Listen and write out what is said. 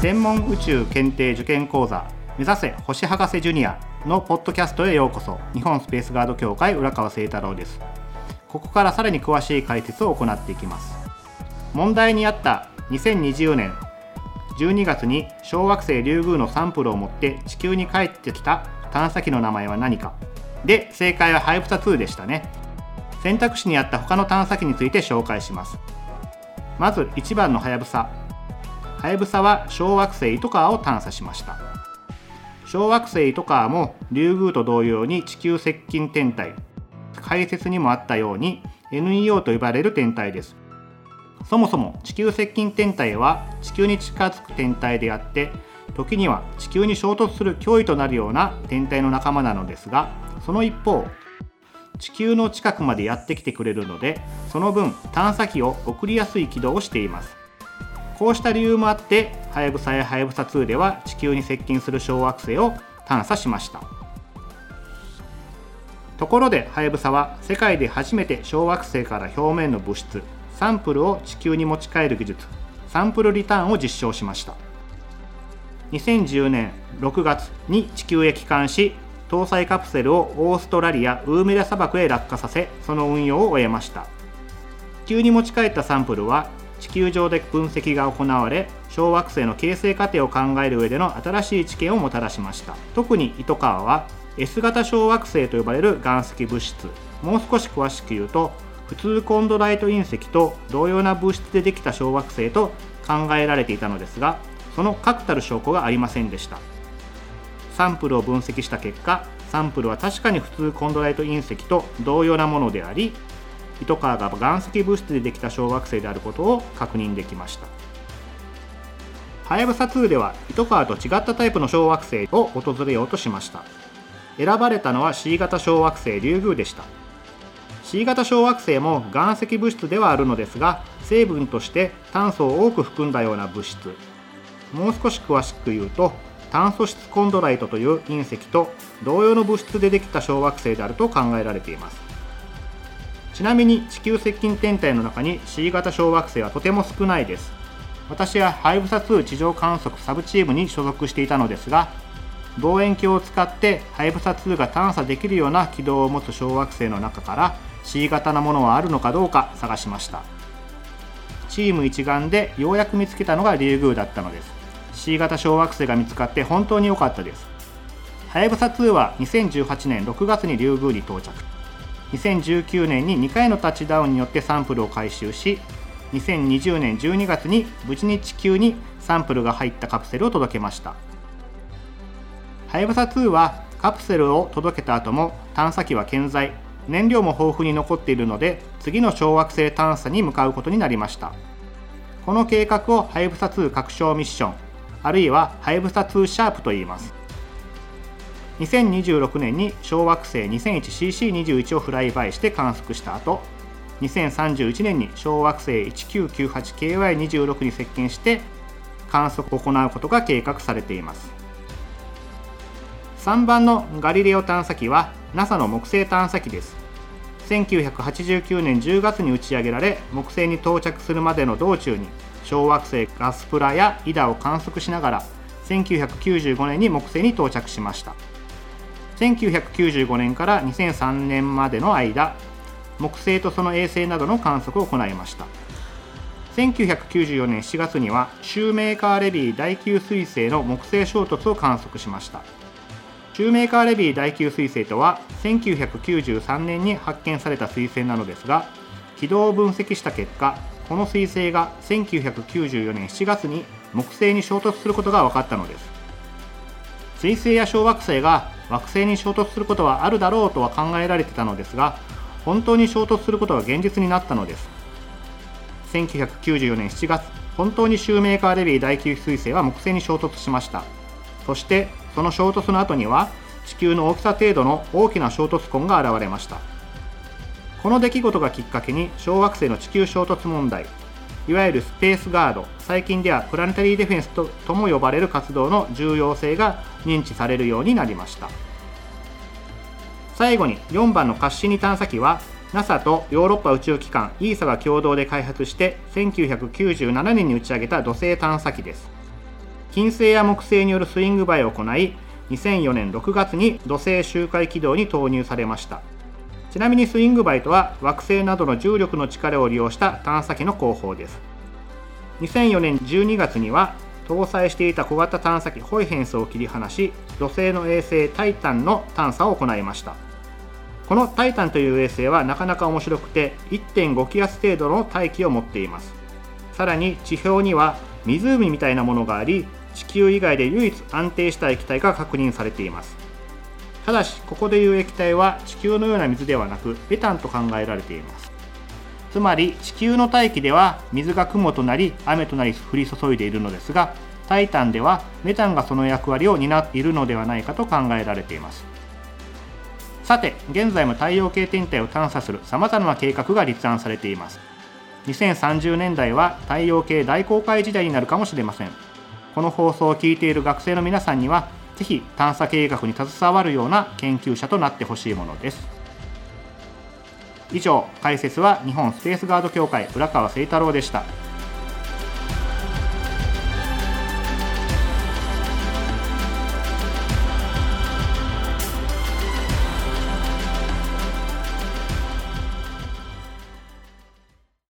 専門宇宙検定受験講座目指せ星博士ジュニアのポッドキャストへようこそ。日本スペースガード協会浦川聖太郎です。ここからさらに詳しい解説を行っていきます。問題にあった2020年12月に小惑星リュウグウのサンプルを持って地球に帰ってきた探査機の名前は何か。で正解はハイブサ2でしたね。選択肢にあった他の探査機について紹介します。まず1番のはやぶさはやぶさは小惑星糸川を探査しました。小惑星糸川もリュウグウと同様に地球接近天体解説にもあったように NEO と呼ばれる天体です。そもそも地球接近天体は地球に近づく天体であって時には地球に衝突する脅威となるような天体の仲間なのですがその一方地球の近くまでやってきてくれるのでその分探査機を送りやすい軌道をしています。こうした理由もあってはやぶさやはやぶさ2では地球に接近する小惑星を探査しました。ところではやぶさは世界で初めて小惑星から表面の物質サンプルを地球に持ち帰る技術サンプルリターンを実証しました。2010年6月に地球へ帰還し搭載カプセルをオーストラリアウーメラ砂漠へ落下させその運用を終えました。地球に持ち帰ったサンプルは地球上で分析が行われ小惑星の形成過程を考える上での新しい知見をもたらしました。特に糸川は S 型小惑星と呼ばれる岩石物質。もう少し詳しく言うと普通コンドライト隕石と同様な物質でできた小惑星と考えられていたのですがその確たる証拠がありませんでした。サンプルを分析した結果サンプルは確かに普通コンドライト隕石と同様なものであり糸川が岩石物質でできた小惑星であることを確認できました。はやぶさ2では糸川と違ったタイプの小惑星を訪れようとしました。選ばれたのは C 型小惑星リュウグウでした。C 型小惑星も岩石物質ではあるのですが成分として炭素を多く含んだような物質。もう少し詳しく言うと炭素質コンドライトという隕石と同様の物質でできた小惑星であると考えられています。ちなみに地球接近天体の中に C 型小惑星はとても少ないです。私はハイブサ2地上観測サブチームに所属していたのですが望遠鏡を使ってハイブサ2が探査できるような軌道を持つ小惑星の中から C 型なものはあるのかどうか探しました。チーム一丸でようやく見つけたのがリュウグウだったのです。C 型小惑星が見つかって本当に良かったです。はやぶさ2は2018年6月にリュウグウに到着。2019年に2回のタッチダウンによってサンプルを回収し2020年12月に無事に地球にサンプルが入ったカプセルを届けました。はやぶさ2はカプセルを届けた後も探査機は健在燃料も豊富に残っているので次の小惑星探査に向かうことになりました。この計画をはやぶさ2拡張ミッションあるいははやぶさ2シャープと言います。2026年に小惑星 2001CC21 をフライバイして観測した後2031年に小惑星 1998KY26 に接近して観測を行うことが計画されています。3番のガリレオ探査機は NASA の木星探査機です。1989年10月に打ち上げられ木星に到着するまでの道中に小惑星ガスプラやイダを観測しながら1995年に木星に到着しました。1995年から2003年までの間木星とその衛星などの観測を行いました。1994年7月にはシューメーカーレビー第9彗星の木星衝突を観測しました。シューメーカーレビー第9彗星とは1993年に発見された彗星なのですが軌道を分析した結果この彗星が1994年7月に木星に衝突することが分かったのです。彗星や小惑星が惑星に衝突することはあるだろうとは考えられてたのですが本当に衝突することが現実になったのです。1994年7月本当にシューメーカーレビー第9彗星は木星に衝突しました。そしてその衝突の後には地球の大きさ程度の大きな衝突痕が現れました。この出来事がきっかけに小惑星の地球衝突問題いわゆるスペースガード最近ではプラネタリーディフェンスととも呼ばれる活動の重要性が認知されるようになりました。最後に4番のカッシニ探査機は NASA とヨーロッパ宇宙機関 ESA が共同で開発して1997年に打ち上げた土星探査機です。金星や木星によるスイングバイを行い2004年6月に土星周回軌道に投入されました。ちなみにスイングバイとは惑星などの重力の力を利用した探査機の後方です。2004年12月には搭載していた小型探査機ホイヘンスを切り離し土星の衛星タイタンの探査を行いました。このタイタンという衛星はなかなか面白くて1.5気圧程度の大気を持っています。さらに地表には湖みたいなものがあり地球以外で唯一安定した液体が確認されています。ただしここでいう液体は地球のような水ではなくメタンと考えられています。つまり地球の大気では水が雲となり雨となり降り注いでいるのですがタイタンではメタンがその役割を担っているのではないかと考えられています。さて現在も太陽系天体を探査するさまざまな計画が立案されています。2030年代は太陽系大公開時代になるかもしれません。この放送を聞いている学生の皆さんにはぜひ探査計画に携わるような研究者となってほしいものです。以上解説は日本スペースガード協会浦川誠太郎でした。